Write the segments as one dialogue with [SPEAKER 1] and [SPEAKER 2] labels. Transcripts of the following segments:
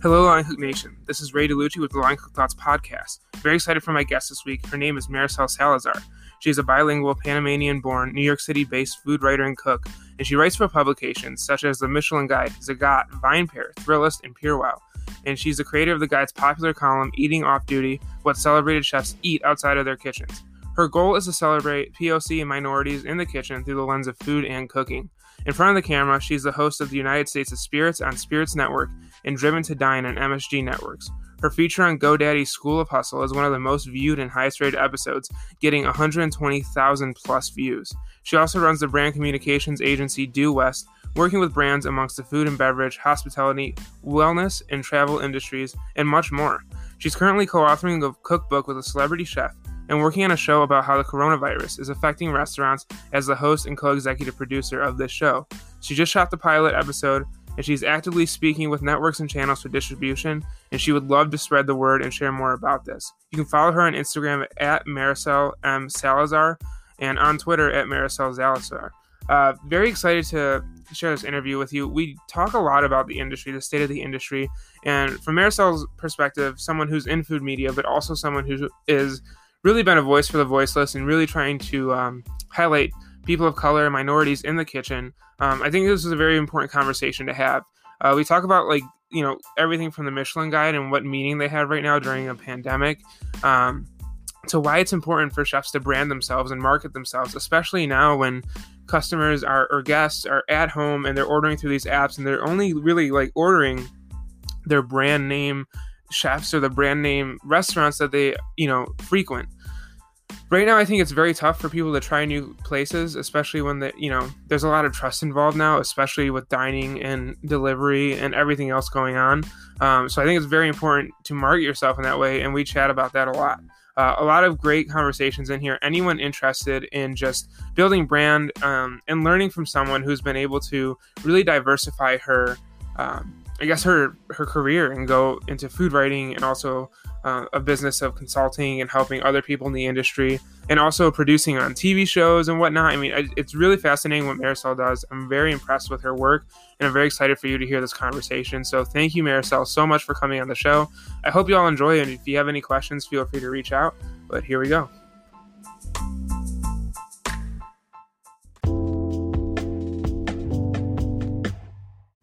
[SPEAKER 1] Hello, Line Cook Nation. This is Ray DeLucci with the Line Cook Thoughts podcast. Very excited for my guest this week. Her name is Maricel Salazar. She is a bilingual Panamanian born, New York City based food writer and cook, and she writes for publications such as the Michelin Guide, Zagat, VinePair, Thrillist, and PureWow. And she's the creator of the guide's popular column, Eating Off Duty What Celebrated Chefs Eat Outside of Their Kitchens. Her goal is to celebrate POC and minorities in the kitchen through the lens of food and cooking. In front of the camera, she's the host of the United States of Spirits on Spirits Network and Driven to Dine on MSG Networks. Her feature on GoDaddy's School of Hustle is one of the most viewed and highest rated episodes, getting 120,000 plus views. She also runs the brand communications agency Due West, working with brands amongst the food and beverage, hospitality, wellness, and travel industries, and much more. She's currently co authoring a cookbook with a celebrity chef and working on a show about how the coronavirus is affecting restaurants as the host and co executive producer of this show. She just shot the pilot episode and she's actively speaking with networks and channels for distribution, and she would love to spread the word and share more about this. You can follow her on Instagram at Maricel M. Salazar and on Twitter at Maricel Salazar. Uh, very excited to share this interview with you. We talk a lot about the industry, the state of the industry, and from Maricel's perspective, someone who's in food media, but also someone who is really been a voice for the voiceless and really trying to um, highlight people of color minorities in the kitchen. Um, I think this is a very important conversation to have. Uh, we talk about like you know everything from the Michelin Guide and what meaning they have right now during a pandemic. Um, to why it's important for chefs to brand themselves and market themselves, especially now when customers are or guests are at home and they're ordering through these apps and they're only really like ordering their brand name chefs or the brand name restaurants that they you know frequent right now i think it's very tough for people to try new places especially when the you know there's a lot of trust involved now especially with dining and delivery and everything else going on. Um, so i think it's very important to market yourself in that way and we chat about that a lot. Uh, a lot of great conversations in here. Anyone interested in just building brand um, and learning from someone who's been able to really diversify her um, I guess her her career and go into food writing and also uh, a business of consulting and helping other people in the industry and also producing on TV shows and whatnot. I mean, it's really fascinating what Marisol does. I'm very impressed with her work and I'm very excited for you to hear this conversation. So thank you, Marisol, so much for coming on the show. I hope you all enjoy it. And if you have any questions, feel free to reach out. But here we go.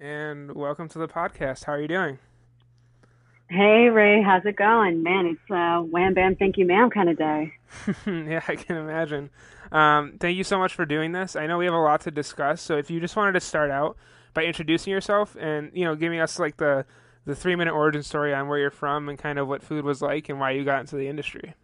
[SPEAKER 1] And welcome to the podcast. How are you doing?
[SPEAKER 2] Hey Ray, how's it going? Man, it's a wham bam thank you ma'am kind of day.
[SPEAKER 1] yeah, I can imagine. Um, thank you so much for doing this. I know we have a lot to discuss, so if you just wanted to start out by introducing yourself and you know giving us like the the three minute origin story on where you're from and kind of what food was like and why you got into the industry.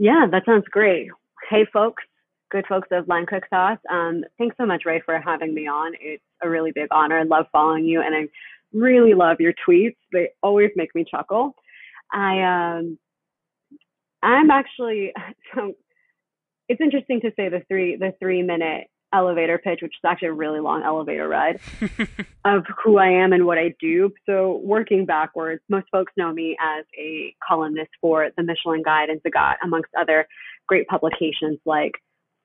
[SPEAKER 2] Yeah, that sounds great. Hey, folks, good folks of Line Cook Thoughts. Um, thanks so much, Ray, for having me on. It's a really big honor. I love following you, and I really love your tweets. They always make me chuckle. I um, I'm actually so. It's interesting to say the three the three minute elevator pitch, which is actually a really long elevator ride of who I am and what I do. So working backwards, most folks know me as a columnist for the Michelin Guide and Zagat, amongst other great publications like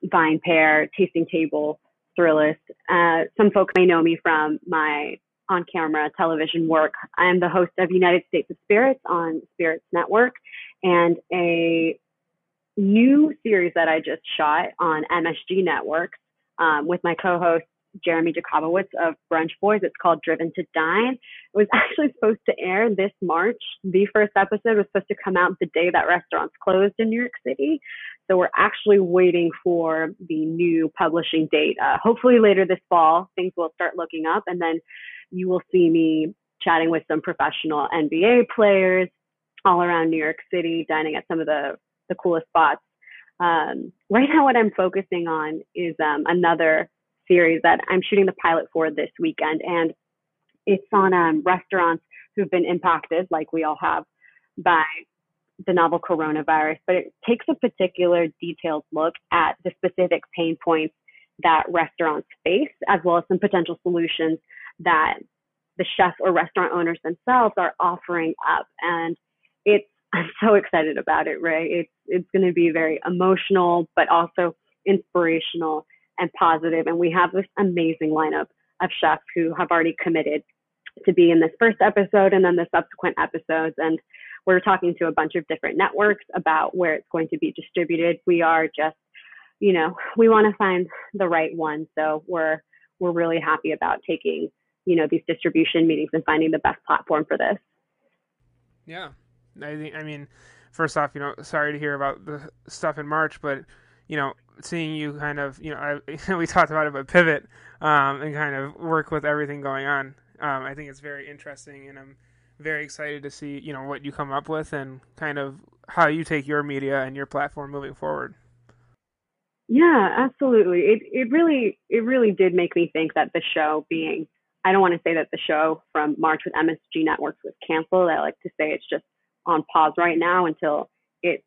[SPEAKER 2] Vine Pair, Tasting Table, Thrillist. Uh, some folks may know me from my on-camera television work. I am the host of United States of Spirits on Spirits Network and a new series that I just shot on MSG Networks um, with my co-host Jeremy Jacobowitz of Brunch Boys. It's called Driven to Dine. It was actually supposed to air this March. The first episode was supposed to come out the day that restaurants closed in New York City. So we're actually waiting for the new publishing date. Uh, hopefully later this fall, things will start looking up, and then you will see me chatting with some professional NBA players all around New York City, dining at some of the the coolest spots Um, right now, what I'm focusing on is um, another series that I'm shooting the pilot for this weekend, and it's on um, restaurants who've been impacted, like we all have, by the novel coronavirus. But it takes a particular detailed look at the specific pain points that restaurants face, as well as some potential solutions that the chefs or restaurant owners themselves are offering up. And I'm so excited about it, Ray. It's it's going to be very emotional, but also inspirational and positive. And we have this amazing lineup of chefs who have already committed to be in this first episode and then the subsequent episodes. And we're talking to a bunch of different networks about where it's going to be distributed. We are just, you know, we want to find the right one. So we're we're really happy about taking, you know, these distribution meetings and finding the best platform for this.
[SPEAKER 1] Yeah, I think. I mean, first off, you know, sorry to hear about the stuff in March, but you know, seeing you kind of, you know, I, we talked about it, but pivot um, and kind of work with everything going on. Um, I think it's very interesting, and I'm very excited to see, you know, what you come up with and kind of how you take your media and your platform moving forward.
[SPEAKER 2] Yeah, absolutely. It it really it really did make me think that the show being I don't want to say that the show from March with MSG Networks was canceled. I like to say it's just on pause right now until it's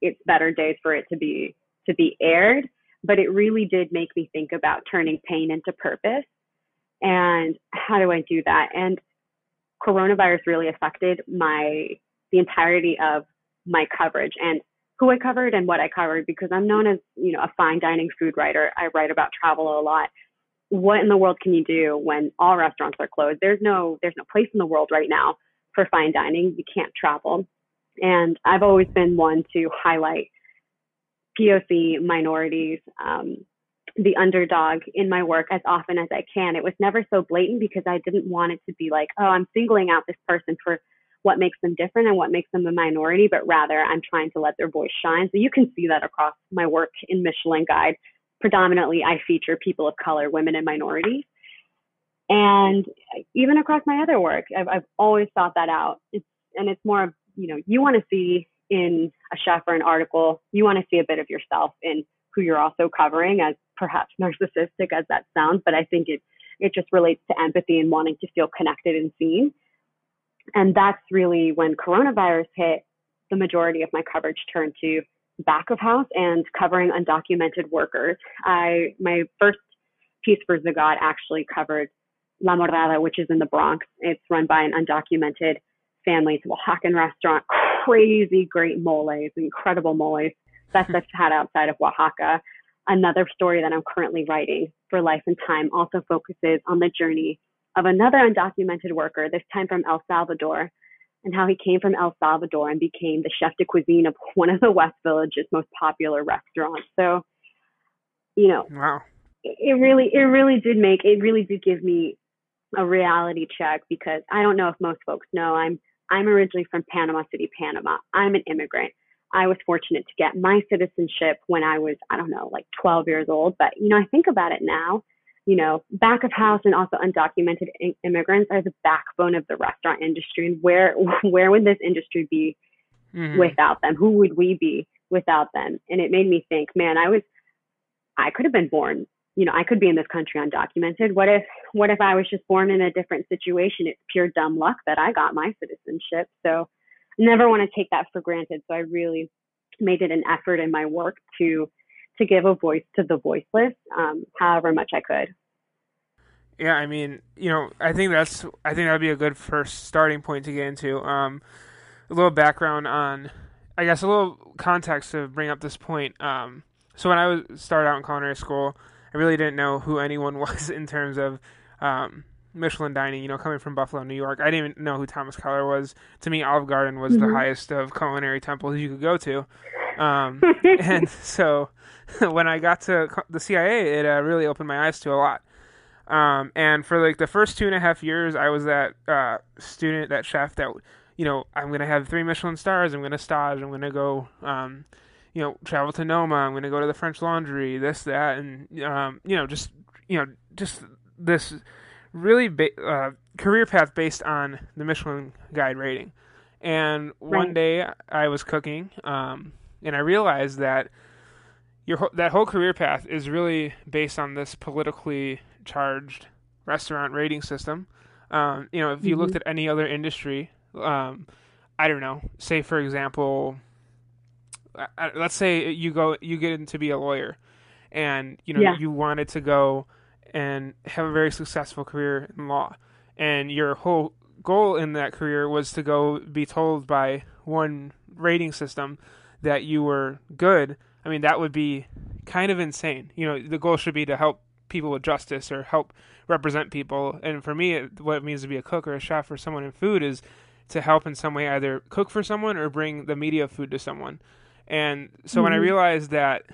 [SPEAKER 2] it's better days for it to be to be aired. But it really did make me think about turning pain into purpose and how do I do that? And coronavirus really affected my the entirety of my coverage and who I covered and what I covered because I'm known as, you know, a fine dining food writer. I write about travel a lot. What in the world can you do when all restaurants are closed? There's no there's no place in the world right now for fine dining. You can't travel. And I've always been one to highlight POC minorities, um, the underdog in my work as often as I can. It was never so blatant because I didn't want it to be like, oh, I'm singling out this person for what makes them different and what makes them a minority, but rather I'm trying to let their voice shine. So you can see that across my work in Michelin Guide. Predominantly, I feature people of color, women, and minorities. And even across my other work, I've, I've always thought that out. It's, and it's more of, you know, you want to see in a chef or an article, you want to see a bit of yourself in who you're also covering, as perhaps narcissistic as that sounds, but I think it, it just relates to empathy and wanting to feel connected and seen. And that's really when coronavirus hit, the majority of my coverage turned to back of house and covering undocumented workers. I my first piece for Zagat actually covered La Morada, which is in the Bronx. It's run by an undocumented family. It's a Oaxacan restaurant, crazy great moles, incredible moles. Best I've had outside of Oaxaca. Another story that I'm currently writing for Life and Thyme also focuses on the journey of another undocumented worker, this time from El Salvador, and how he came from El Salvador and became the chef de cuisine of one of the West Village's most popular restaurants. So, you know,
[SPEAKER 1] wow.
[SPEAKER 2] it really, it really did make, it really did give me a reality check because I don't know if most folks know I'm I'm originally from Panama City, Panama. I'm an immigrant. I was fortunate to get my citizenship when I was I don't know like 12 years old, but you know I think about it now. You know, back of house and also undocumented immigrants are the backbone of the restaurant industry. And where where would this industry be mm-hmm. without them? Who would we be without them? And it made me think, man, I was I could have been born you know, I could be in this country undocumented. What if what if I was just born in a different situation? It's pure dumb luck that I got my citizenship. So I never want to take that for granted. So I really made it an effort in my work to to give a voice to the voiceless, um, however much I could.
[SPEAKER 1] Yeah, I mean, you know, I think that's I think that would be a good first starting point to get into. Um, a little background on, I guess, a little context to bring up this point. Um, so when I was started out in culinary school, I really didn't know who anyone was in terms of um, Michelin dining. You know, coming from Buffalo, New York, I didn't even know who Thomas Keller was. To me, Olive Garden was mm-hmm. the highest of culinary temples you could go to. Um, and so when I got to the CIA, it uh, really opened my eyes to a lot. Um, and for like the first two and a half years, I was that uh, student, that chef that, you know, I'm going to have three Michelin stars. I'm going to stage. I'm going to go, um, you know, travel to Noma. I'm going to go to the French Laundry, this, that, and um, you know, just you know, just this really ba- uh, career path based on the Michelin Guide rating. And one day I was cooking, um, and I realized that your that whole career path is really based on this politically charged restaurant rating system. Um, you know, if you mm-hmm. looked at any other industry, um, I don't know, say for example, let's say you go you get into be a lawyer, and you know yeah. you wanted to go and have a very successful career in law, and your whole goal in that career was to go be told by one rating system that you were good. I mean, that would be kind of insane. You know, the goal should be to help people with justice or help represent people. And for me, what it means to be a cook or a chef or someone in food is to help in some way either cook for someone or bring the media food to someone. And so mm-hmm. when I mm-hmm. realized that,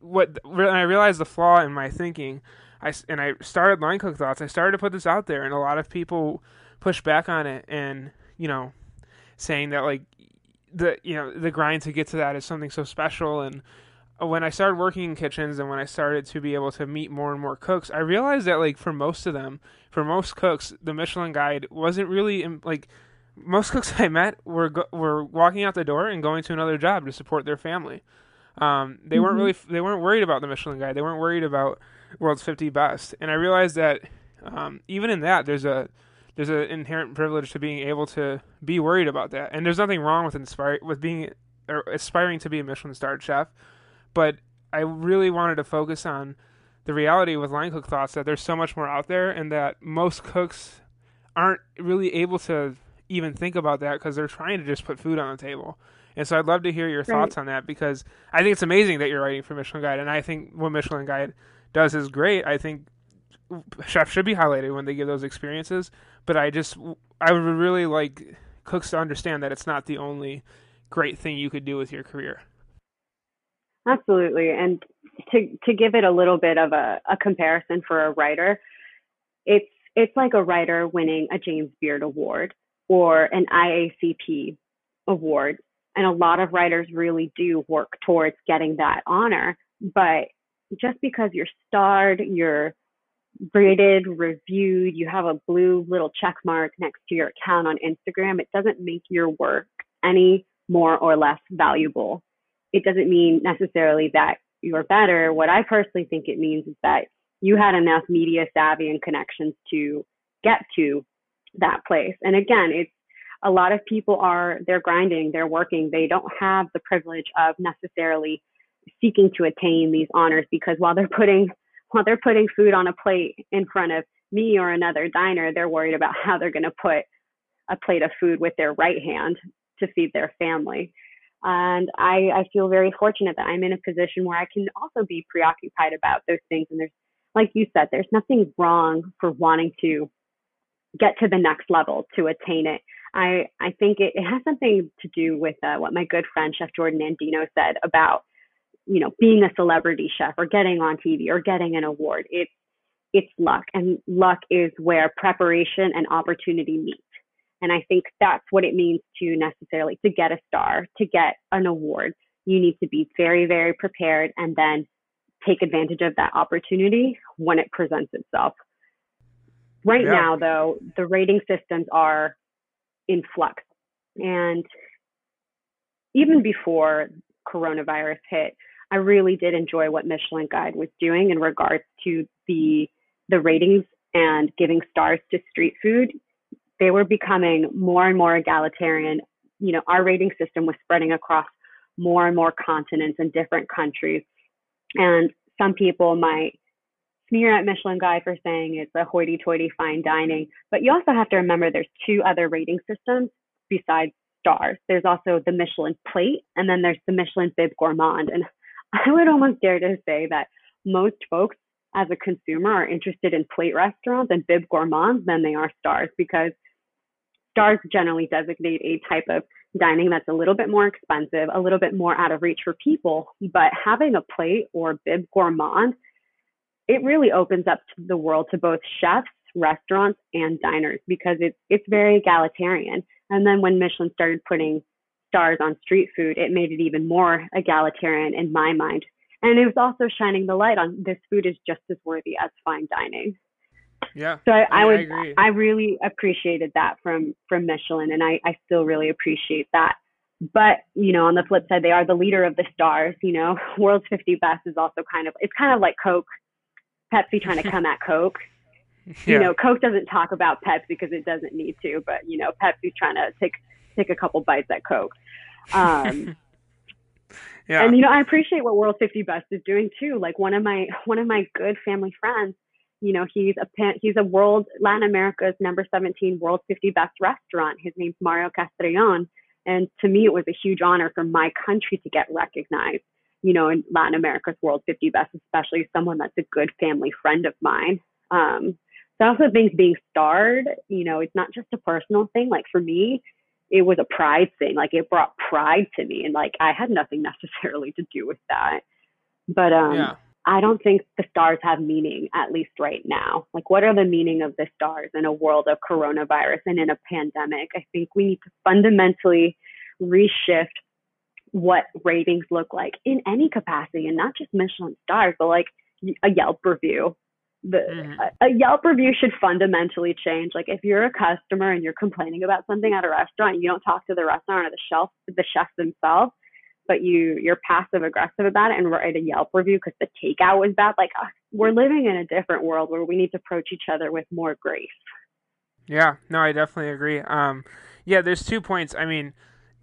[SPEAKER 1] what when I realized the flaw in my thinking, I and I started line cook thoughts. I started to put this out there, and a lot of people push back on it, and you know, saying that like the you know the grind to get to that is something so special and when I started working in kitchens and when I started to be able to meet more and more cooks, I realized that like for most of them, for most cooks, the Michelin Guide wasn't really like most cooks I met were go- were walking out the door and going to another job to support their family. Um, they mm-hmm. weren't really they weren't worried about the Michelin Guide. They weren't worried about World's 50 Best. And I realized that um, even in that, there's a there's an inherent privilege to being able to be worried about that. And there's nothing wrong with inspire with being or aspiring to be a Michelin starred chef, but I really wanted to focus on the reality with line cook thoughts that there's so much more out there and that most cooks aren't really able to even think about that because they're trying to just put food on the table. And so I'd love to hear your thoughts right. on that because I think it's amazing that you're writing for Michelin Guide, and I think what Michelin Guide does is great. I think chefs should be highlighted when they give those experiences. But I just I would really like cooks to understand that it's not the only great thing you could do with your career.
[SPEAKER 2] Absolutely, and to to give it a little bit of a, a comparison for a writer, it's it's like a writer winning a James Beard Award or an IACP award. And a lot of writers really do work towards getting that honor. But just because you're starred, you're rated, reviewed, you have a blue little check mark next to your account on Instagram, it doesn't make your work any more or less valuable. It doesn't mean necessarily that you're better. What I personally think it means is that you had enough media savvy and connections to get to that place. And again, it's a lot of people are they're grinding, they're working, they don't have the privilege of necessarily seeking to attain these honors because while they're putting while they're putting food on a plate in front of me or another diner, they're worried about how they're going to put a plate of food with their right hand to feed their family. And I, I feel very fortunate that I'm in a position where I can also be preoccupied about those things. And there's, like you said, there's nothing wrong for wanting to get to the next level to attain it. I, I think it, it has something to do with uh, what my good friend Chef Jordan Andino said about you know, being a celebrity chef or getting on TV or getting an award. It's it's luck, and luck is where preparation and opportunity meet. And I think that's what it means to necessarily to get a star, to get an award. You need to be very, very prepared, and then take advantage of that opportunity when it presents itself. Right yeah. now, though, the rating systems are in flux, and even before coronavirus hit, I really did enjoy what Michelin Guide was doing in regards to the the ratings and giving stars to street food. They were becoming more and more egalitarian. You know, our rating system was spreading across more and more continents and different countries. And some people might sneer at Michelin Guide for saying it's a hoity-toity fine dining, but you also have to remember there's two other rating systems besides stars. There's also the Michelin plate, and then there's the Michelin Bib Gourmand. And I would almost dare to say that most folks as a consumer are interested in plate restaurants and bib gourmands than they are stars because stars generally designate a type of dining that's a little bit more expensive, a little bit more out of reach for people. But having a plate or bib gourmand, it really opens up the world to both chefs, restaurants, and diners because it's it's very egalitarian. And then when Michelin started putting stars on street food, it made it even more egalitarian in my mind. And it was also shining the light on this food is just as worthy as fine dining.
[SPEAKER 1] Yeah.
[SPEAKER 2] So I, I I, I really appreciated that from from Michelin, and I I still really appreciate that but you know, on the flip side, they are the leader of the stars. You know, World's 50 Best is also kind of it's kind of like Coke, Pepsi trying to come at Coke. Yeah. You know, Coke doesn't talk about Pepsi because it doesn't need to, but you know, Pepsi's trying to take take a couple bites at Coke. Um, yeah. And you know, I appreciate what World 50 Best is doing too. Like one of my one of my good family friends, you know, he's a he's a world Latin America's number 17 World 50 Best restaurant. His name's Mario Castrillon, and to me, it was a huge honor for my country to get recognized. You know, in Latin America's World 50 Best, especially someone that's a good family friend of mine. Um, so I also think being starred, you know, it's not just a personal thing. Like for me, it was a pride thing. Like it brought pride to me, and like I had nothing necessarily to do with that. But um, yeah. I don't think the stars have meaning, at least right now. Like, what are the meaning of the stars in a world of coronavirus and in a pandemic? I think we need to fundamentally reshift what ratings look like in any capacity, and not just Michelin stars, but like a Yelp review the mm-hmm. a, a Yelp review should fundamentally change. Like if you're a customer and you're complaining about something at a restaurant, you don't talk to the restaurant or the shelf the chefs themselves, but you you're passive aggressive about it and write a Yelp review because the takeout was bad. Like uh, we're living in a different world where we need to approach each other with more grace.
[SPEAKER 1] Yeah, no, I definitely agree. Um, yeah, there's two points. I mean,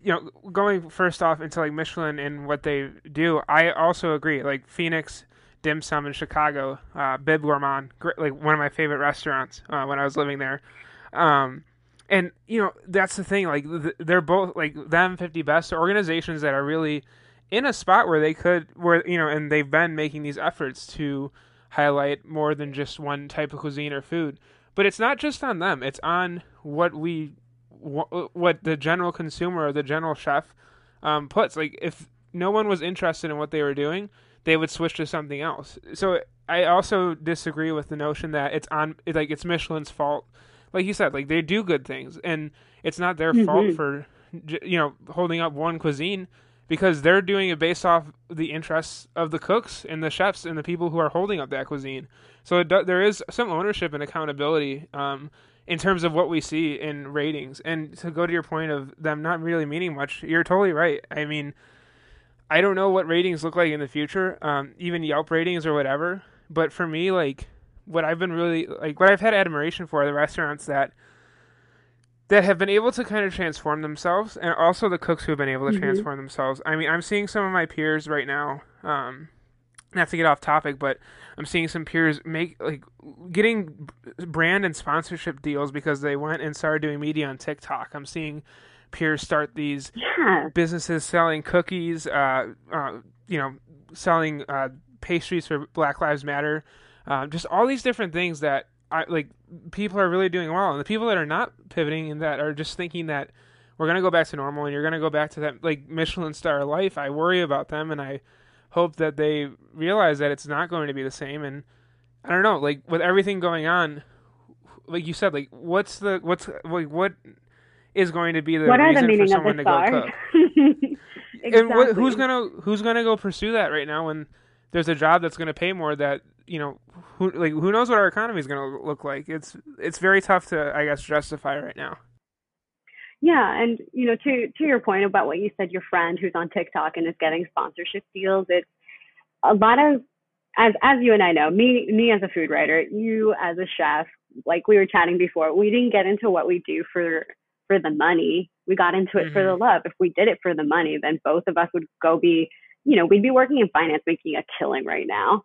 [SPEAKER 1] you know, going first off into like Michelin and what they do, I also agree. Like Phoenix dim sum in Chicago, uh, Bib Gourmand, like one of my favorite restaurants uh, when I was living there. Um, and you know that's the thing, like they're both like them fifty best organizations that are really in a spot where they could, where you know, and they've been making these efforts to highlight more than just one type of cuisine or food. But it's not just on them; it's on what we, what the general consumer or the general chef um, puts. Like if no one was interested in what they were doing, they would switch to something else. So I also disagree with the notion that it's on like it's Michelin's fault. Like you said, like they do good things, and it's not their mm-hmm. fault for you know holding up one cuisine because they're doing it based off the interests of the cooks and the chefs and the people who are holding up that cuisine. So do, there is some ownership and accountability um, in terms of what we see in ratings. And to go to your point of them not really meaning much, you're totally right. I mean, I don't know what ratings look like in the future, um, even Yelp ratings or whatever. But for me, like what I've been really like, what I've had admiration for the restaurants that that have been able to kind of transform themselves, and also the cooks who have been able to mm-hmm. transform themselves. I mean, I'm seeing some of my peers right now. Um, not to get off topic, but I'm seeing some peers make like getting brand and sponsorship deals because they went and started doing media on TikTok. I'm seeing peers start these yeah. businesses selling cookies, uh, uh, you know, selling uh, pastries for Black Lives Matter, uh, just all these different things that I like. People are really doing well, and the people that are not pivoting and that are just thinking that we're gonna go back to normal and you're gonna go back to that like Michelin star life. I worry about them, and I hope that they realize that it's not going to be the same. And I don't know, like with everything going on, like you said, like what's the what's like what is going to be the
[SPEAKER 2] what
[SPEAKER 1] reason
[SPEAKER 2] the
[SPEAKER 1] for someone
[SPEAKER 2] to
[SPEAKER 1] go cook. exactly. And wh- who's gonna who's gonna go pursue that right now when there's a job that's gonna pay more that you know who like who knows what our economy is gonna look like? It's it's very tough to I guess justify right now.
[SPEAKER 2] Yeah, and you know to to your point about what you said, your friend who's on TikTok and is getting sponsorship deals, it's a lot of as as you and I know, me me as a food writer, you as a chef, like we were chatting before, we didn't get into what we do for for the money. We got into it mm-hmm. for the mm-hmm. love. If we did it for the money, then both of us would go be, you know, we'd be working in finance making a killing right now.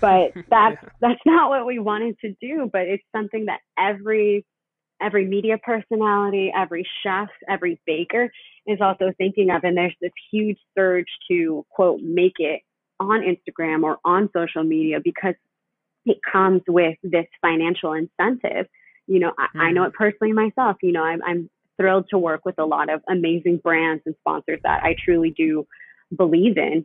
[SPEAKER 2] But that's yeah. that's not what we wanted to do, but it's something that every every media personality, every chef, every baker is also thinking of and there's this huge surge to quote make it on Instagram or on social media because it comes with this financial incentive you know, I, mm. I know it personally myself. You know, I'm, I'm thrilled to work with a lot of amazing brands and sponsors that I truly do believe in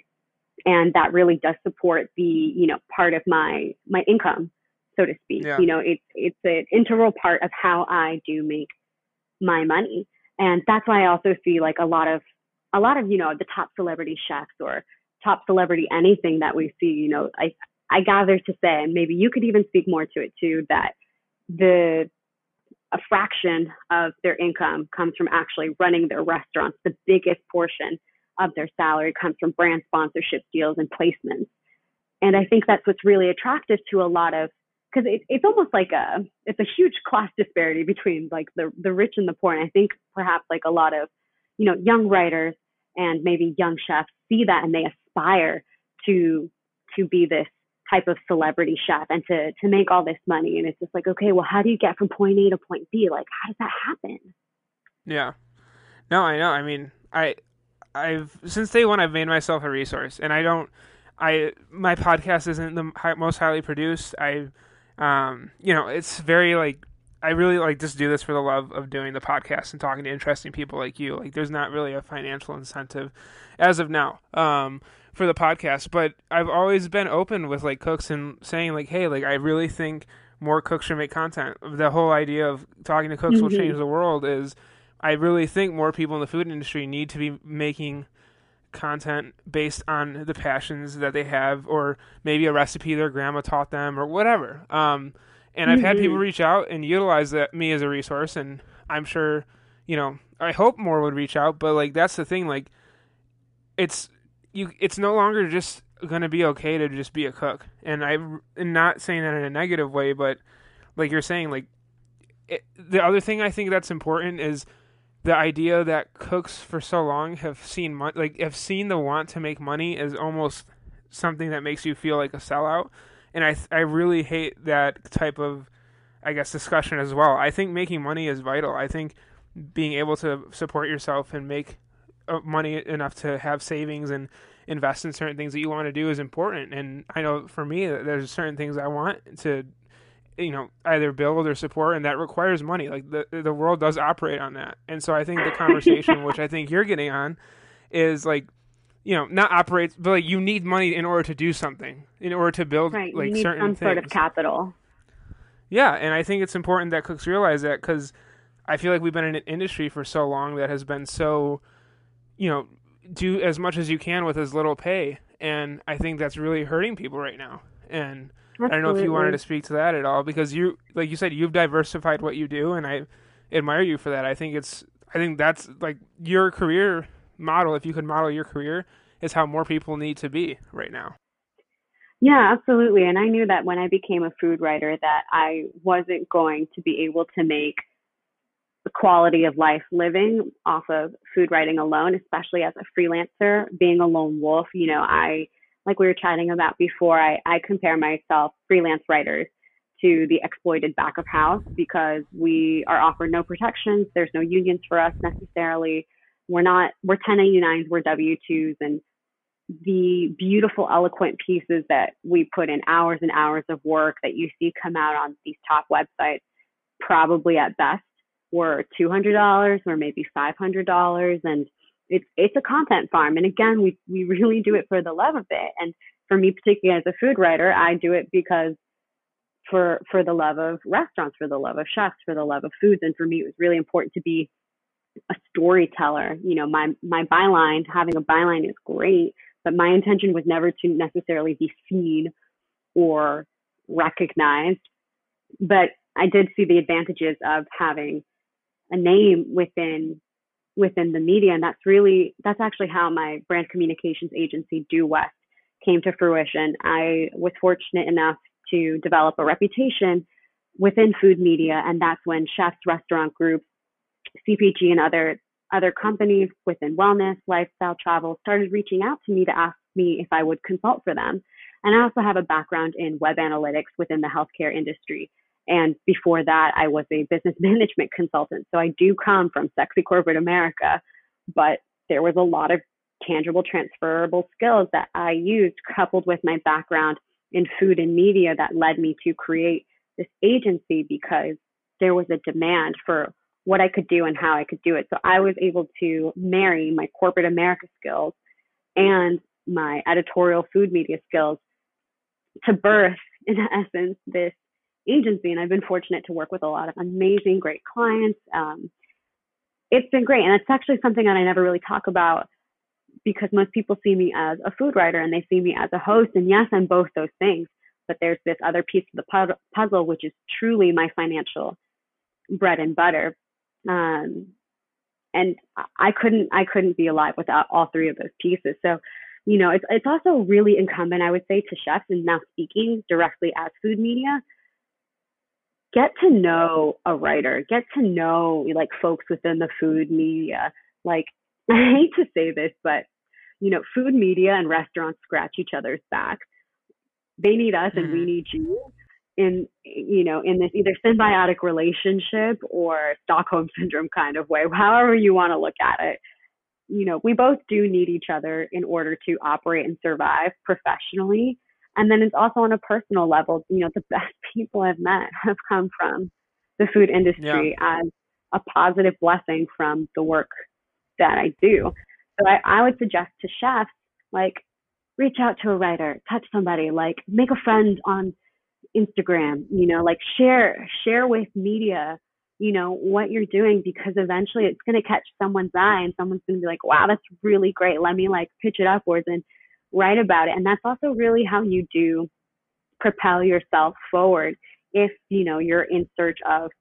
[SPEAKER 2] and that really does support the you know part of my my income so to speak yeah. you know it's it's an integral part of how i do make my money and that's why i also see like a lot of a lot of you know the top celebrity chefs or top celebrity anything that we see you know i i gather to say and maybe you could even speak more to it too that the a fraction of their income comes from actually running their restaurants. The biggest portion of their salary comes from brand sponsorship deals and placements. And I think that's what's really attractive to a lot of because it, it's almost like a it's a huge class disparity between like the the rich and the poor. And I think perhaps like a lot of you know young writers and maybe young chefs see that and they aspire to to be this type of celebrity chef and to to make all this money. And it's just like okay well how do you get from point a to point b? Like how does that happen?
[SPEAKER 1] Yeah. No i know. I mean i i've since day one i've made myself a resource and i don't i my podcast isn't the most highly produced. I um you know it's very like I really like just do this for the love of doing the podcast and talking to interesting people like you. Like, there's not really a financial incentive as of now. Um, for the podcast, but I've always been open with like cooks and saying like, hey, like I really think more cooks should make content. The whole idea of talking to cooks mm-hmm. will change the world is I really think more people in the food industry need to be making content based on the passions that they have or maybe a recipe their grandma taught them or whatever. Um, and I've mm-hmm. had people mm-hmm. reach out and utilize that me as a resource and I'm sure, you know, I hope more would reach out, but like that's the thing like it's you it's no longer just going to be okay to just be a cook. And I'm not saying that in a negative way, but like you're saying, like it, the other thing I think that's important is the idea that cooks for so long have seen like have seen the want to make money is almost something that makes you feel like a sellout. And I I really hate that type of I guess discussion as well. I think making money is vital. I think being able to support yourself and make uh, money enough to have savings and invest in certain things that you want to do is important. And I know for me, there's certain things I want to, you know, either build or support, and that requires money. Like the the world does operate on that. And so I think the conversation, which I think you're getting on, is like you know, not operates, but like you need money in order to do something, in order to build
[SPEAKER 2] right.
[SPEAKER 1] like
[SPEAKER 2] you need
[SPEAKER 1] certain
[SPEAKER 2] some
[SPEAKER 1] things.
[SPEAKER 2] sort of capital.
[SPEAKER 1] Yeah, and I think it's important that cooks realize that because I feel like we've been in an industry for so long that has been so you know, do as much as you can with as little pay. And I think that's really hurting people right now. And Absolutely. I don't know if you wanted to speak to that at all because you, like you said, you've diversified what you do, and I admire you for that. I think it's, I think that's like your career model. If you could model your career, is how more people need to be right now.
[SPEAKER 2] Yeah, absolutely. And I knew that when I became a food writer that I wasn't going to be able to make the quality of life living off of food writing alone, especially as a freelancer, being a lone wolf. You know, I, like we were chatting about before, I, I compare myself, freelance writers, to the exploited back of house because we are offered no protections. There's no unions for us necessarily. We're not, we're 1099s, we're W 2s. And the beautiful, eloquent pieces that we put in hours and hours of work that you see come out on these top websites, probably at best were $200 or maybe $500 and it's it's a content farm. And again we we really do it for the love of it. And for me particularly as a food writer I do it because for for the love of restaurants for the love of chefs for the love of foods. And for me it was really important to be a storyteller. You know my my byline having a byline is great but my intention was never to necessarily be seen or recognized. But I did see the advantages of having a name within within the media and that's really that's actually how my brand communications agency due west came to fruition. I was fortunate enough to develop a reputation within food media and that's when chefs restaurant groups cpg and other other companies within wellness lifestyle travel started reaching out to me to ask me if i would consult for them. And i also have a background in web analytics within the healthcare industry and before that, I was a business management consultant. So I do come from sexy corporate America, but there was a lot of tangible transferable skills that I used coupled with my background in food and media that led me to create this agency because there was a demand for what I could do and how I could do it. So I was able to marry my corporate America skills and my editorial food media skills to birth, in essence, this agency, and I've been fortunate to work with a lot of amazing, great clients. Um, it's been great, and it's actually something that I never really talk about because most people see me as a food writer and they see me as a host. And yes, I'm both those things, but there's this other piece of the puzzle, which is truly my financial bread and butter. Um, and I couldn't I couldn't be alive without all three of those pieces. So, you know, it's it's also really incumbent, I would say, to chefs and now speaking directly as food media. Get to know a writer, get to know like folks within the food media. Like I hate to say this, but you know, food media and restaurants scratch each other's back. They need us and we mm-hmm. need you in you know in this either symbiotic relationship or stockholm syndrome kind of way however you want to look at it you know we both do need each other in order to operate and survive professionally and then it's also on a personal level you know the best people i've met have come from the food industry yeah. as a positive blessing from the work that i do so I, I would suggest to chefs like reach out to a writer touch somebody like make a friend on Instagram, you know, like share, share with media, you know, what you're doing because eventually it's going to catch someone's eye and someone's going to be like, wow, that's really great. Let me like pitch it upwards and write about it. And that's also really how you do propel yourself forward if, you know, you're in search of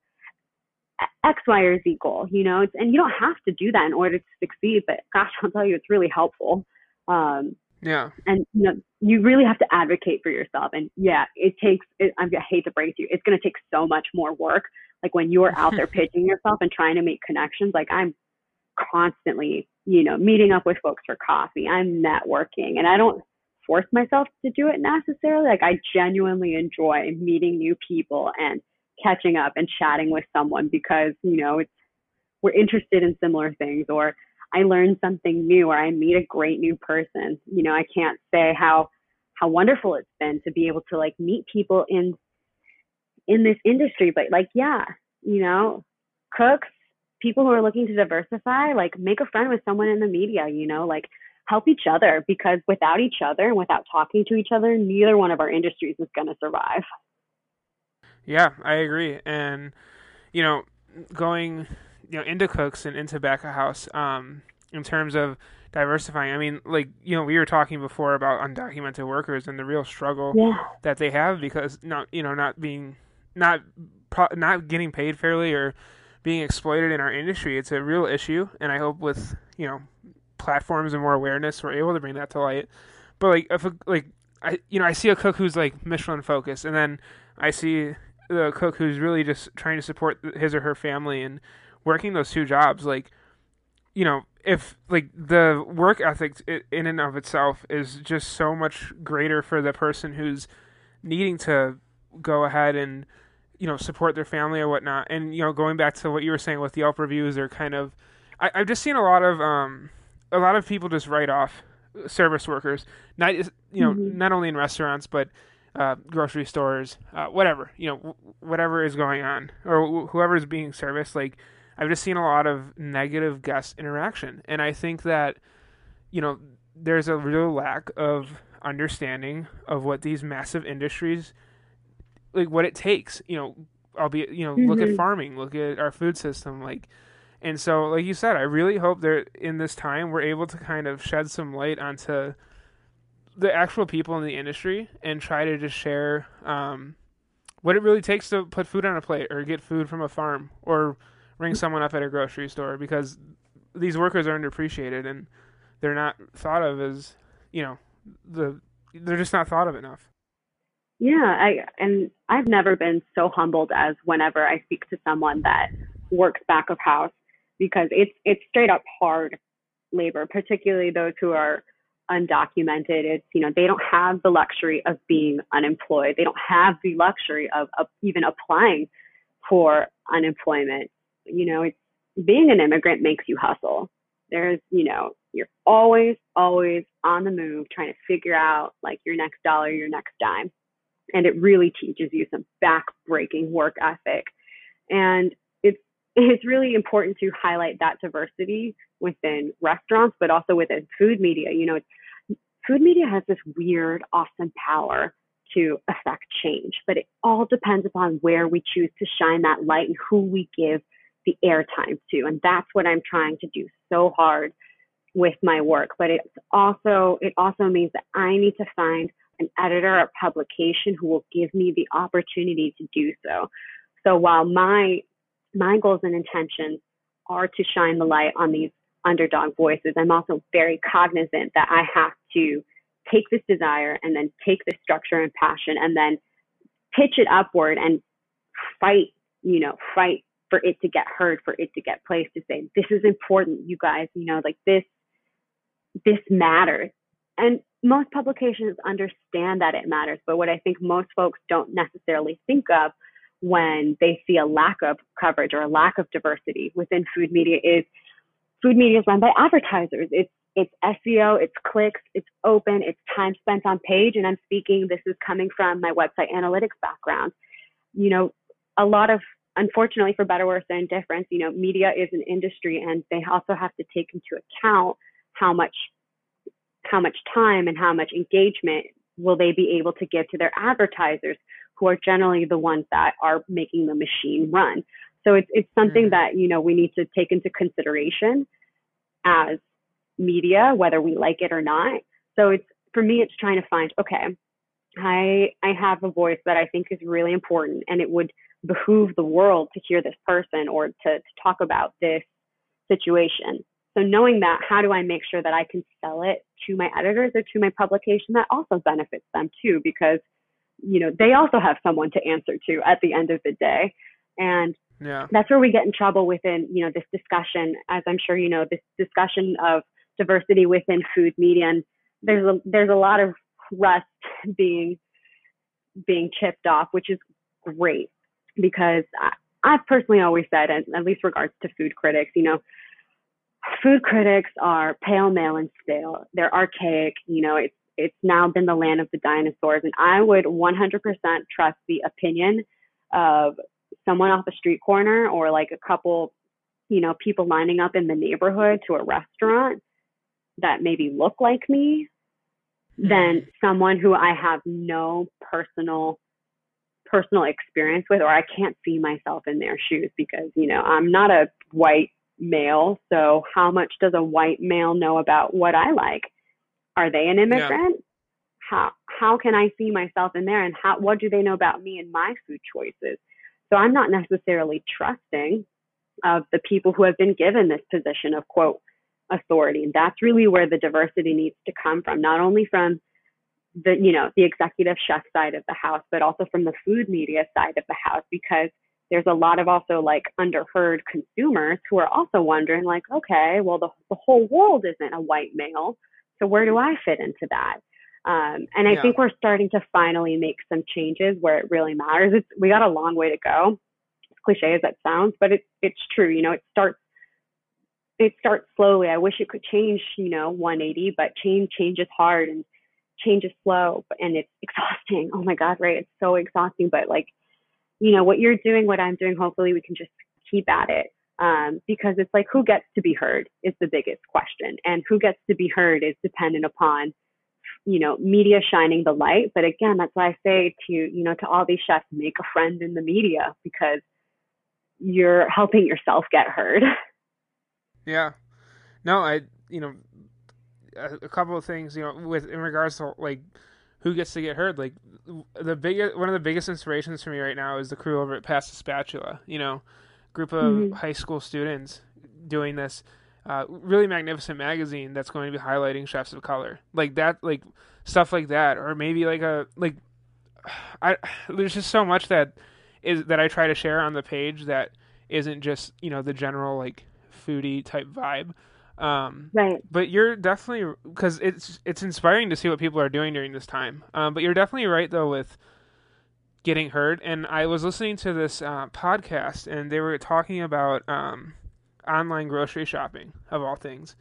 [SPEAKER 2] X, Y, or Z goal, you know, it's, and you don't have to do that in order to succeed, but gosh, I'll tell you, it's really helpful. Um,
[SPEAKER 1] yeah.
[SPEAKER 2] And you know, you really have to advocate for yourself. And yeah, it takes. It, I hate to break it to you, it's going to take so much more work. Like when you're out there pitching yourself and trying to make connections. Like I'm constantly, you know, meeting up with folks for coffee. I'm networking, and I don't force myself to do it necessarily. Like I genuinely enjoy meeting new people and catching up and chatting with someone because you know it's we're interested in similar things or I learn something new or I meet a great new person. You know, I can't say how how wonderful it's been to be able to like meet people in in this industry, but like yeah, you know, cooks, people who are looking to diversify, like make a friend with someone in the media, you know, like help each other because without each other and without talking to each other, neither one of our industries is going to survive.
[SPEAKER 1] Yeah, I agree. And you know, going you know into cooks and into back of house um, in terms of diversifying. I mean, like you know, we were talking before about undocumented workers and the real struggle
[SPEAKER 2] yeah.
[SPEAKER 1] that they have because not you know not being not not getting paid fairly or being exploited in our industry. It's a real issue, and I hope with you know platforms and more awareness, we're able to bring that to light. But like if a, like I you know I see a cook who's like Michelin focused, and then I see the cook who's really just trying to support his or her family and working those two jobs, like, you know, if like the work ethic in and of itself is just so much greater for the person who's needing to go ahead and you know support their family or whatnot and you know going back to what you were saying with Yelp reviews are kind of I, have just seen a lot of um a lot of people just write off service workers not you know mm-hmm. not only in restaurants but uh, grocery stores uh, whatever you know whatever is going on or whoever is being serviced like I've just seen a lot of negative guest interaction. And I think that, you know, there's a real lack of understanding of what these massive industries, like what it takes, you know, I'll be you know, mm-hmm. look at mm-hmm. farming, look at our food system, like, and so, like you said, I really hope that in this time we're able to kind of shed some light onto the actual people in the industry and try to just share um, what it really takes to put food on a plate or get food from a farm or ring someone up at a grocery store because these workers are underappreciated and they're not thought of as you know the they're just not thought of enough
[SPEAKER 2] yeah i and i've never been so humbled as whenever i speak to someone that works back of house because it's it's straight up hard labor particularly those who are undocumented it's you know they don't have the luxury of being unemployed they don't have the luxury of, of even applying for unemployment you know, it's being an immigrant makes you hustle. There's, you know, you're always, always on the move trying to figure out like your next dollar, your next dime. And it really teaches you some back-breaking work ethic. And it's it's really important to highlight that diversity within restaurants, but also within food media. You know, food media has this weird, awesome power to affect change, but it all depends upon where we choose to shine that light and who we give the airtime to. And that's what I'm trying to do so hard with my work. But it's also, it also means that I need to find an editor or publication who will give me the opportunity to do so. So while my my goals and intentions are to shine the light on these underdog voices. I'm also very cognizant that I have to take this desire and then take this structure and passion and then pitch it upward and fight, you know, fight for it to get heard, for it to get placed to say, this is important, you guys, you know, like this, this matters. And most publications understand that it matters, but what I think most folks don't necessarily think of when they see a lack of coverage or a lack of diversity within food media is food media is run by advertisers. It's it's SEO, it's clicks, it's open, it's time spent on page. And I'm speaking, this is coming from my website analytics background. You know, a lot of unfortunately for better, or worse, and difference, you know, media is an industry and they also have to take into account how much how much time and how much engagement will they be able to give to their advertisers who are generally the ones that are making the machine run. So it's it's something mm. that, you know, we need to take into consideration as media, whether we like it or not. So it's for me it's trying to find, okay, I I have a voice that I think is really important and it would behoove the world to hear this person or to, to talk about this situation. So knowing that, how do I make sure that I can sell it to my editors or to my publication that also benefits them too? Because, you know, they also have someone to answer to at the end of the day. And yeah. that's where we get in trouble within, you know, this discussion, as I'm sure you know, this discussion of diversity within food media. And there's a there's a lot of rust being being chipped off, which is great because I, I've personally always said, and at least regards to food critics, you know, food critics are pale, male, and stale. They're archaic. You know, it's it's now been the land of the dinosaurs, and I would 100% trust the opinion of someone off a street corner or like a couple, you know, people lining up in the neighborhood to a restaurant that maybe look like me than mm-hmm. someone who I have no personal personal experience with or I can't see myself in their shoes because, you know, I'm not a white male. So how much does a white male know about what I like? Are they an immigrant? Yeah. How how can I see myself in there and how what do they know about me and my food choices? So I'm not necessarily trusting of the people who have been given this position of quote authority. And that's really where the diversity needs to come from, not only from the you know the executive chef side of the house but also from the food media side of the house because there's a lot of also like underheard consumers who are also wondering like okay well the, the whole world isn't a white male so where do i fit into that um, and i yeah. think we're starting to finally make some changes where it really matters it's we got a long way to go as cliche as that sounds but it's it's true you know it starts it starts slowly i wish it could change you know 180 but change change is hard and change is slow and it's exhausting. Oh my God, right? It's so exhausting. But like, you know, what you're doing, what I'm doing, hopefully we can just keep at it. Um, because it's like who gets to be heard is the biggest question. And who gets to be heard is dependent upon, you know, media shining the light. But again, that's why I say to, you know, to all these chefs, make a friend in the media because you're helping yourself get heard.
[SPEAKER 1] Yeah. No, I, you know, a, a couple of things, you know, with in regards to like who gets to get heard. Like the biggest, one of the biggest inspirations for me right now is the crew over at Pass the Spatula. You know, group of mm-hmm. high school students doing this uh, really magnificent magazine that's going to be highlighting chefs of color, like that, like stuff like that, or maybe like a like. I there's just so much that is that I try to share on the page that isn't just you know the general like foodie type vibe
[SPEAKER 2] um, right.
[SPEAKER 1] But you're definitely because it's it's inspiring to see what people are doing during this time. Um, but you're definitely right though with getting heard. And I was listening to this uh, podcast, and they were talking about um, online grocery shopping of all things.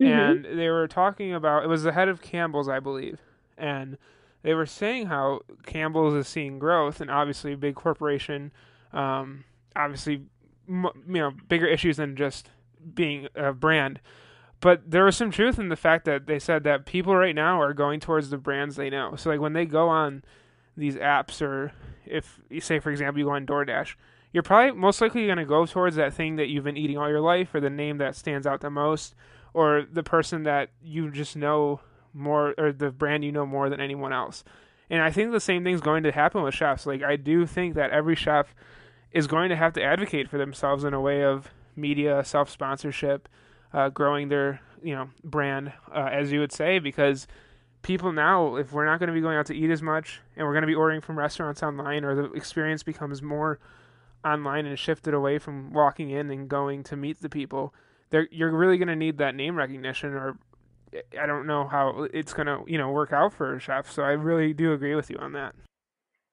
[SPEAKER 1] Mm-hmm. And they were talking about it was the head of Campbell's, I believe, and they were saying how Campbell's is seeing growth, and obviously a big corporation, um, obviously, you know, bigger issues than just being a brand. But there was some truth in the fact that they said that people right now are going towards the brands they know. So like when they go on these apps or if you say for example you go on DoorDash, you're probably most likely going to go towards that thing that you've been eating all your life or the name that stands out the most or the person that you just know more or the brand you know more than anyone else. And I think the same thing's going to happen with chefs. Like I do think that every chef is going to have to advocate for themselves in a way of media self sponsorship, uh, growing their you know brand, uh, as you would say, because people now, if we're not going to be going out to eat as much and we're going to be ordering from restaurants online, or the experience becomes more online and shifted away from walking in and going to meet the people, you're really going to need that name recognition or I don't know how it's going to, you know, work out for a chef. So I really do agree with you on that.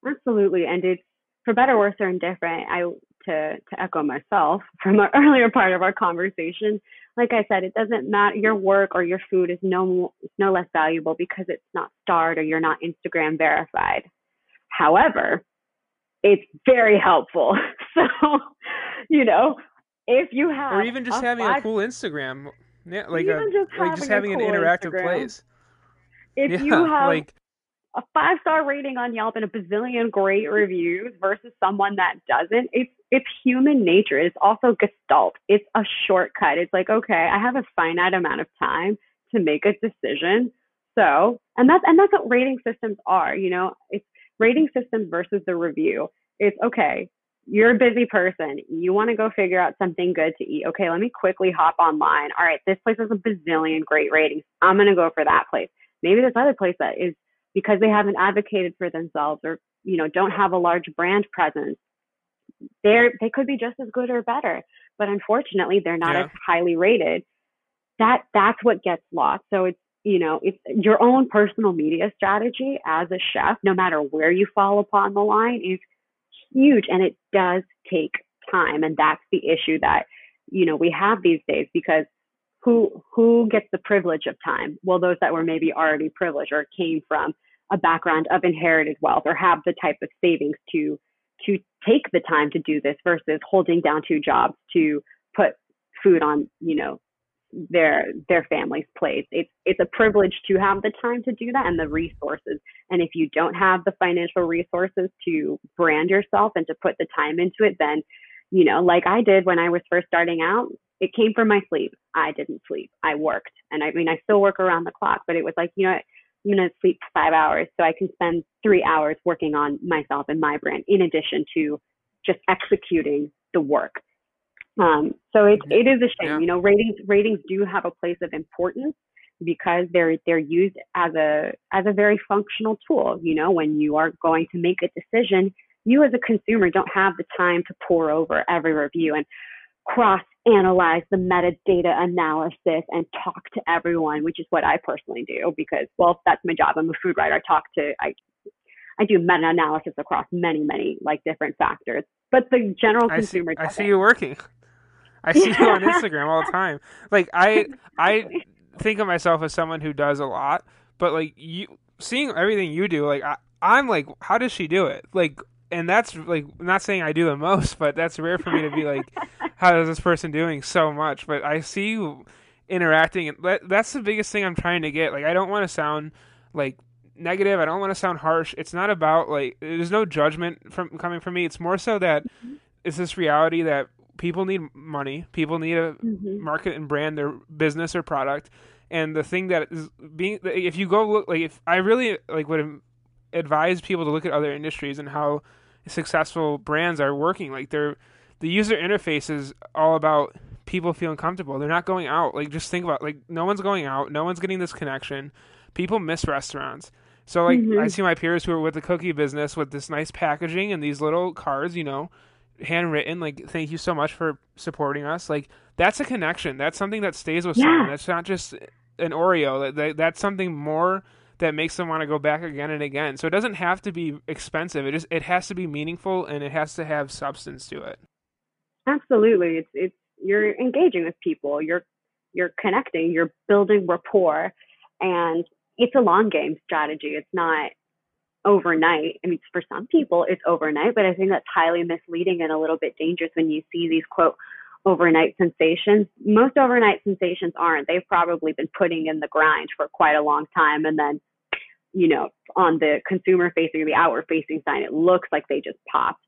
[SPEAKER 2] Absolutely. And it's for better, or worse, or indifferent. I, to, to echo myself from an earlier part of our conversation, like I said, it doesn't matter. Your work or your food is no, no less valuable because it's not starred or you're not Instagram verified. However, it's very helpful. So, you know, if you have
[SPEAKER 1] or even just a having five, a cool Instagram, yeah, like a, just like just having cool an interactive Instagram. place.
[SPEAKER 2] If yeah, you have like a five star rating on Yelp and a bazillion great reviews versus someone that doesn't, it's it's human nature. It's also gestalt. It's a shortcut. It's like, okay, I have a finite amount of time to make a decision. So, and that's and that's what rating systems are, you know. It's rating systems versus the review. It's okay, you're a busy person. You want to go figure out something good to eat. Okay, let me quickly hop online. All right, this place has a bazillion great ratings. I'm going to go for that place. Maybe this other place that is because they haven't advocated for themselves or, you know, don't have a large brand presence. They're, they could be just as good or better, but unfortunately they're not yeah. as highly rated. That, that's what gets lost. So it's, you know, it's your own personal media strategy as a chef, no matter where you fall upon the line is huge and it does take time. And that's the issue that, you know, we have these days because who who gets the privilege of time? Well, those that were maybe already privileged or came from a background of inherited wealth or have the type of savings to to take the time to do this versus holding down two jobs to put food on, you know, their their family's plate. It's it's a privilege to have the time to do that and the resources. And if you don't have the financial resources to brand yourself and to put the time into it, then you know, like I did when I was first starting out, it came from my sleep. I didn't sleep. I worked. And I mean I still work around the clock, but it was like, you know, I'm gonna sleep five hours so I can spend three hours working on myself and my brand in addition to just executing the work. Um, so it, it is a shame. Yeah. You know, ratings ratings do have a place of importance because they're they're used as a as a very functional tool. You know, when you are going to make a decision, you as a consumer don't have the time to pore over every review and cross analyze the metadata analysis and talk to everyone, which is what I personally do because well, that's my job. I'm a food writer. I talk to I I do meta analysis across many, many like different factors. But the general consumer
[SPEAKER 1] I see, I see you working. I see you on Instagram all the time. Like I I think of myself as someone who does a lot, but like you seeing everything you do, like I, I'm like, how does she do it? Like and that's like not saying I do the most, but that's rare for me to be like, how is this person doing so much? But I see you interacting, and that, that's the biggest thing I'm trying to get. Like, I don't want to sound like negative. I don't want to sound harsh. It's not about like there's no judgment from coming from me. It's more so that mm-hmm. it's this reality that people need money. People need to mm-hmm. market and brand their business or product. And the thing that is being, if you go look, like if I really like would advise people to look at other industries and how successful brands are working. Like they're the user interface is all about people feeling comfortable. They're not going out. Like just think about like no one's going out. No one's getting this connection. People miss restaurants. So like mm-hmm. I see my peers who are with the cookie business with this nice packaging and these little cards, you know, handwritten like thank you so much for supporting us like that's a connection that's something that stays with yeah. someone that's not just an oreo that, that, that's something more that makes them want to go back again and again so it doesn't have to be expensive it just it has to be meaningful and it has to have substance to it
[SPEAKER 2] absolutely it's it's you're engaging with people you're you're connecting you're building rapport and it's a long game strategy it's not overnight. I mean, for some people, it's overnight, but I think that's highly misleading and a little bit dangerous when you see these quote overnight sensations. Most overnight sensations aren't. They've probably been putting in the grind for quite a long time. And then, you know, on the consumer facing or the outward facing side, it looks like they just popped.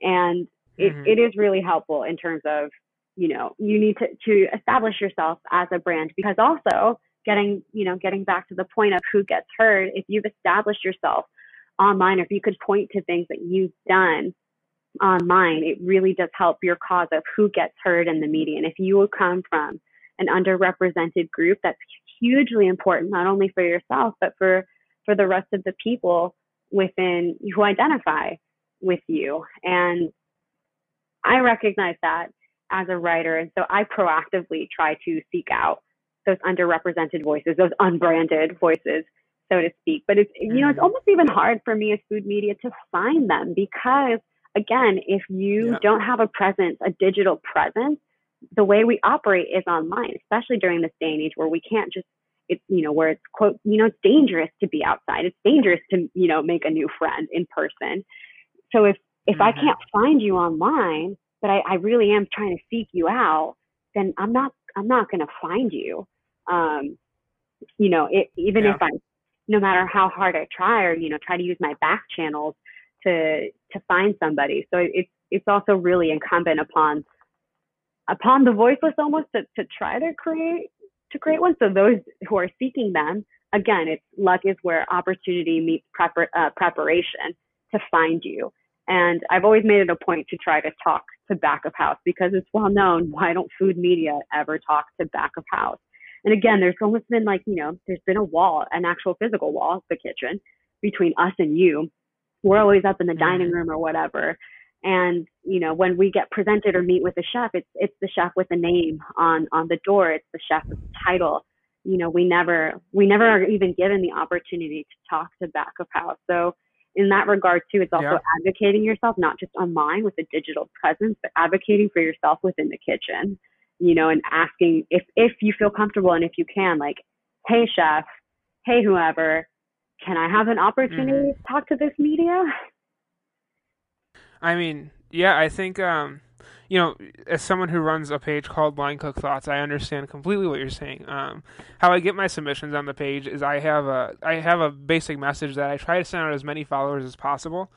[SPEAKER 2] And it, mm-hmm. it is really helpful in terms of, you know, you need to, to establish yourself as a brand because also getting, you know, getting back to the point of who gets heard, if you've established yourself online, or if you could point to things that you've done online, it really does help your cause of who gets heard in the media. And if you come from an underrepresented group, that's hugely important, not only for yourself, but for, for the rest of the people within who identify with you. And I recognize that as a writer. And so I proactively try to seek out those underrepresented voices, those unbranded voices, so to speak. But it's, you know, it's mm-hmm. almost even hard for me as food media to find them because again, if you yeah. don't have a presence, a digital presence, the way we operate is online, especially during this day and age where we can't just it's you know where it's quote you know it's dangerous to be outside it's dangerous to you know make a new friend in person so if if mm-hmm. i can't find you online but I, I really am trying to seek you out then i'm not i'm not going to find you um you know it, even yeah. if i no matter how hard i try or you know try to use my back channels to to find somebody. So it's it's also really incumbent upon upon the voiceless almost to, to try to create to create one. So those who are seeking them, again, it's luck is where opportunity meets prepar- uh, preparation to find you. And I've always made it a point to try to talk to back of house because it's well known. Why don't food media ever talk to back of house? And again, there's almost been like, you know, there's been a wall, an actual physical wall, the kitchen between us and you we're always up in the dining mm-hmm. room or whatever. And, you know, when we get presented or meet with a chef, it's, it's the chef with a name on, on the door. It's the chef with the title. You know, we never, we never are even given the opportunity to talk to back of house. So in that regard too, it's also yeah. advocating yourself, not just online with a digital presence, but advocating for yourself within the kitchen, you know, and asking if, if you feel comfortable and if you can, like, Hey chef, Hey, whoever, can I have an opportunity mm-hmm. to talk to this media?
[SPEAKER 1] I mean, yeah, I think um, you know, as someone who runs a page called Line Cook Thoughts, I understand completely what you're saying. Um, how I get my submissions on the page is I have a I have a basic message that I try to send out as many followers as possible.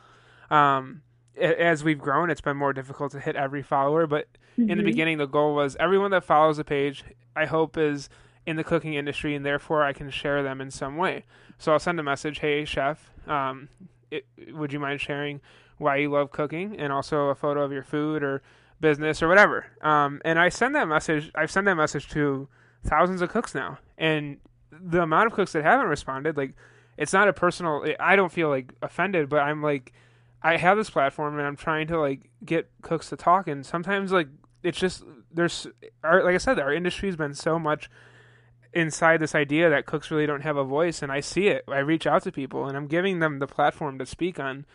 [SPEAKER 1] Um, as we've grown, it's been more difficult to hit every follower, but mm-hmm. in the mm-hmm. beginning, the goal was everyone that follows the page, I hope is in the cooking industry, and therefore I can share them in some way. So I'll send a message, hey chef, um, it, would you mind sharing why you love cooking and also a photo of your food or business or whatever. Um, and I send that message. I've sent that message to thousands of cooks now, and the amount of cooks that haven't responded, like, it's not a personal. I don't feel like offended, but I'm like, I have this platform and I'm trying to like get cooks to talk, and sometimes like it's just there's, our, like I said, our industry's been so much inside this idea that cooks really don't have a voice and I see it. I reach out to people and I'm giving them the platform to speak on,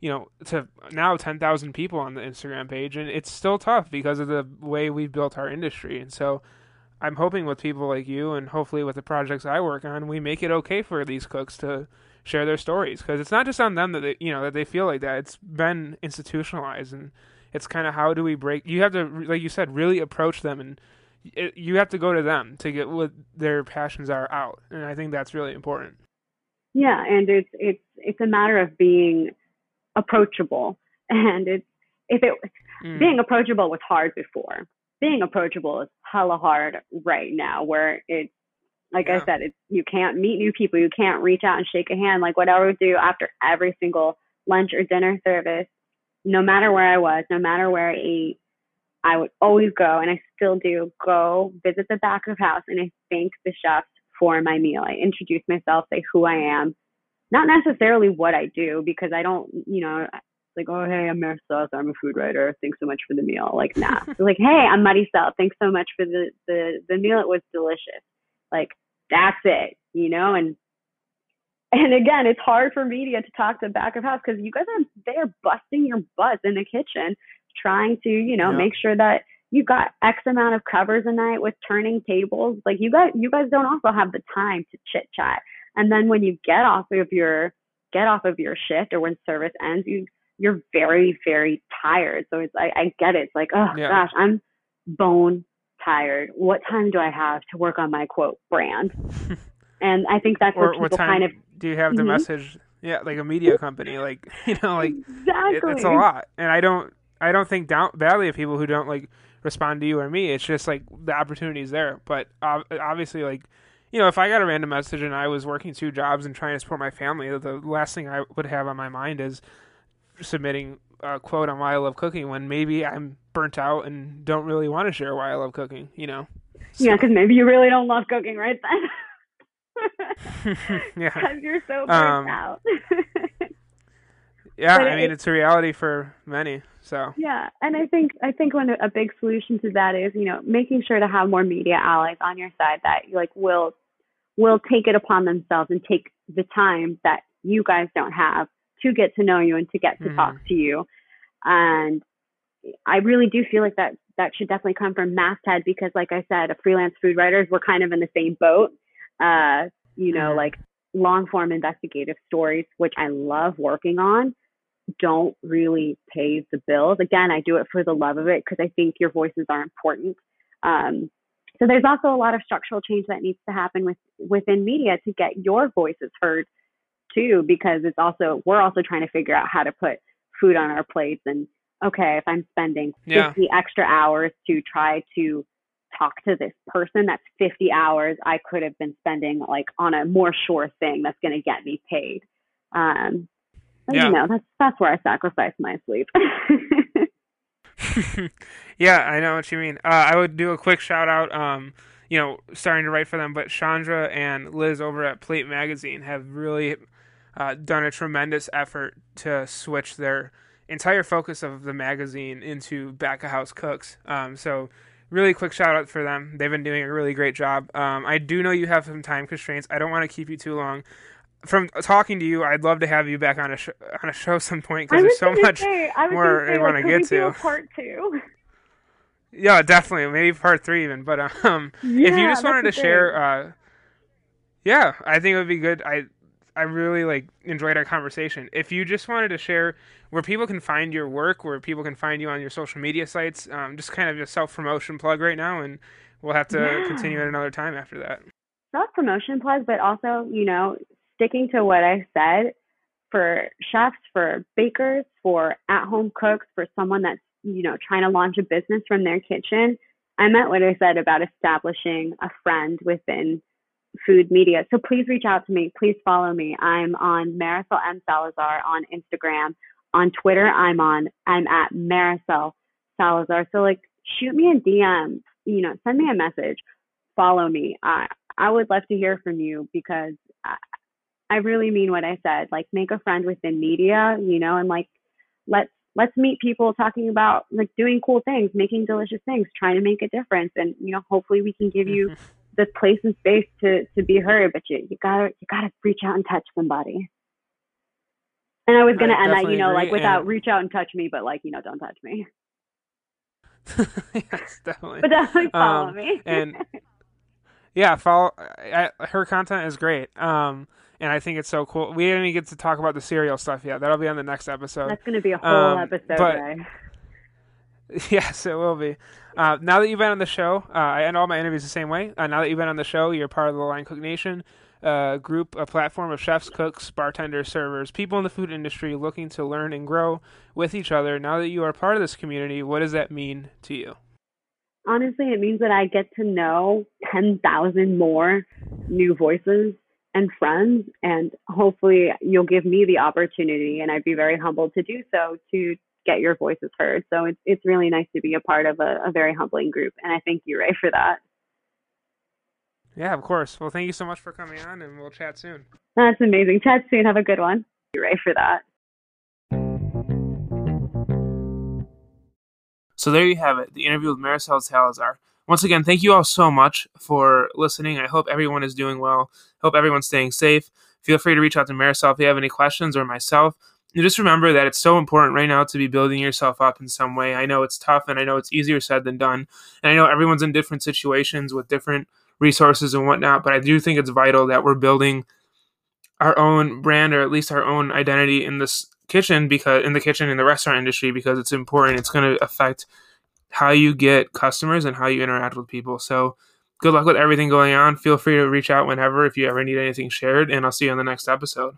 [SPEAKER 1] you know, to now 10,000 people on the Instagram page and it's still tough because of the way we've built our industry. And so I'm hoping with people like you and hopefully with the projects I work on, we make it okay for these cooks to share their stories because it's not just on them that they, you know, that they feel like that. It's been institutionalized and it's kind of how do we break you have to like you said really approach them and it, you have to go to them to get what their passions are out, and I think that's really important.
[SPEAKER 2] Yeah, and it's it's it's a matter of being approachable, and it's if it mm. being approachable was hard before. Being approachable is hella hard right now, where it's like yeah. I said, it's you can't meet new people, you can't reach out and shake a hand. Like what I would do after every single lunch or dinner service, no matter where I was, no matter where I ate, I would always go, and I still do, go visit the back of house and I thank the chefs for my meal. I introduce myself, say who I am, not necessarily what I do, because I don't, you know, like, oh, hey, I'm Marisol, I'm a food writer. Thanks so much for the meal. Like, nah. like, hey, I'm Marisol. Thanks so much for the, the, the meal. It was delicious. Like, that's it, you know? And, and again, it's hard for media to talk to the back of house because you guys are there busting your butts in the kitchen trying to, you know, yeah. make sure that you got X amount of covers a night with turning tables. Like you guys, you guys don't also have the time to chit chat. And then when you get off of your get off of your shift or when service ends, you you're very very tired. So it's I, I get it. It's like oh yeah. gosh, I'm bone tired. What time do I have to work on my quote brand? and I think that's
[SPEAKER 1] or,
[SPEAKER 2] what
[SPEAKER 1] people
[SPEAKER 2] kind of
[SPEAKER 1] do you have the mm-hmm. message? Yeah, like a media company, like you know, like exactly. it, it's a lot, and I don't I don't think down badly of people who don't like respond to you or me. It's just like the opportunity is there. But uh, obviously, like you know, if I got a random message and I was working two jobs and trying to support my family, the last thing I would have on my mind is submitting a quote on why I love cooking when maybe I'm burnt out and don't really want to share why I love cooking, you know?
[SPEAKER 2] So. Yeah, because maybe you really don't love cooking right
[SPEAKER 1] then. yeah.
[SPEAKER 2] Because you're so burnt um, out.
[SPEAKER 1] yeah, but I mean, it's a reality for many. So
[SPEAKER 2] yeah, and I think I think one a big solution to that is you know making sure to have more media allies on your side that like will will take it upon themselves and take the time that you guys don't have to get to know you and to get to mm-hmm. talk to you. And I really do feel like that that should definitely come from Masthead because, like I said, freelance food writers we're kind of in the same boat. Uh, you know, mm-hmm. like long form investigative stories, which I love working on, don't really pay the bills. Again, I do it for the love of it because I think your voices are important. Um, so there's also a lot of structural change that needs to happen with within media to get your voices heard too, because it's also we're also trying to figure out how to put food on our plates and okay, if I'm spending 50 yeah. extra hours to try to talk to this person, that's 50 hours I could have been spending like on a more sure thing that's going to get me paid. Um, yeah. you know, that's that's where I sacrifice my sleep.
[SPEAKER 1] yeah, I know what you mean. Uh, I would do a quick shout out. Um, you know, starting to write for them, but Chandra and Liz over at Plate Magazine have really uh, done a tremendous effort to switch their entire focus of the magazine into back of house cooks. Um, so really quick shout out for them. They've been doing a really great job. Um, I do know you have some time constraints. I don't want to keep you too long from talking to you, I'd love to have you back on a sh- on a show some point because there's so much
[SPEAKER 2] say,
[SPEAKER 1] more
[SPEAKER 2] I
[SPEAKER 1] want to get to.
[SPEAKER 2] part two.
[SPEAKER 1] Yeah, definitely, maybe part three even. But um,
[SPEAKER 2] yeah,
[SPEAKER 1] if you just wanted to share, uh, yeah, I think it would be good. I I really like enjoyed our conversation. If you just wanted to share where people can find your work, where people can find you on your social media sites, um, just kind of a self promotion plug right now, and we'll have to
[SPEAKER 2] yeah.
[SPEAKER 1] continue at another time after that.
[SPEAKER 2] Self promotion plug, but also you know sticking to what I said for chefs, for bakers, for at home cooks, for someone that's, you know, trying to launch a business from their kitchen, I meant what I said about establishing a friend within food media. So please reach out to me. Please follow me. I'm on Marisol M. Salazar on Instagram. On Twitter, I'm on, I'm at Marisol Salazar. So like shoot me a DM, you know, send me a message, follow me. I, I would love to hear from you because I really mean what I said. Like make a friend within media, you know, and like let's let's meet people talking about like doing cool things, making delicious things, trying to make a difference, and you know, hopefully we can give you the place and space to to be heard. But you you gotta you gotta reach out and touch somebody. And I was gonna I end that, you know, like without and... reach out and touch me, but like you know, don't touch me.
[SPEAKER 1] yes, definitely.
[SPEAKER 2] But definitely follow um, me.
[SPEAKER 1] and yeah, follow. I, her content is great. Um, and I think it's so cool. We didn't even get to talk about the cereal stuff yet. That'll be on the next episode.
[SPEAKER 2] That's going to be a whole um, episode. But,
[SPEAKER 1] yes, it will be. Uh, now that you've been on the show, uh, I end all my interviews the same way. Uh, now that you've been on the show, you're part of the Line Cook Nation uh, group, a platform of chefs, cooks, bartenders, servers, people in the food industry looking to learn and grow with each other. Now that you are part of this community, what does that mean to you?
[SPEAKER 2] Honestly, it means that I get to know 10,000 more new voices and friends. And hopefully you'll give me the opportunity, and I'd be very humbled to do so, to get your voices heard. So it's, it's really nice to be a part of a, a very humbling group. And I thank you, Ray, for that.
[SPEAKER 1] Yeah, of course. Well, thank you so much for coming on, and we'll chat soon.
[SPEAKER 2] That's amazing. Chat soon. Have a good one. Thank you, Ray, for that.
[SPEAKER 1] So there you have it, the interview with Marisol Salazar. Once again, thank you all so much for listening. I hope everyone is doing well. Hope everyone's staying safe. Feel free to reach out to Marisol if you have any questions or myself. And just remember that it's so important right now to be building yourself up in some way. I know it's tough and I know it's easier said than done. And I know everyone's in different situations with different resources and whatnot, but I do think it's vital that we're building our own brand or at least our own identity in this kitchen because in the kitchen in the restaurant industry because it's important. It's going to affect how you get customers and how you interact with people. So, good luck with everything going on. Feel free to reach out whenever if you ever need anything shared, and I'll see you on the next episode.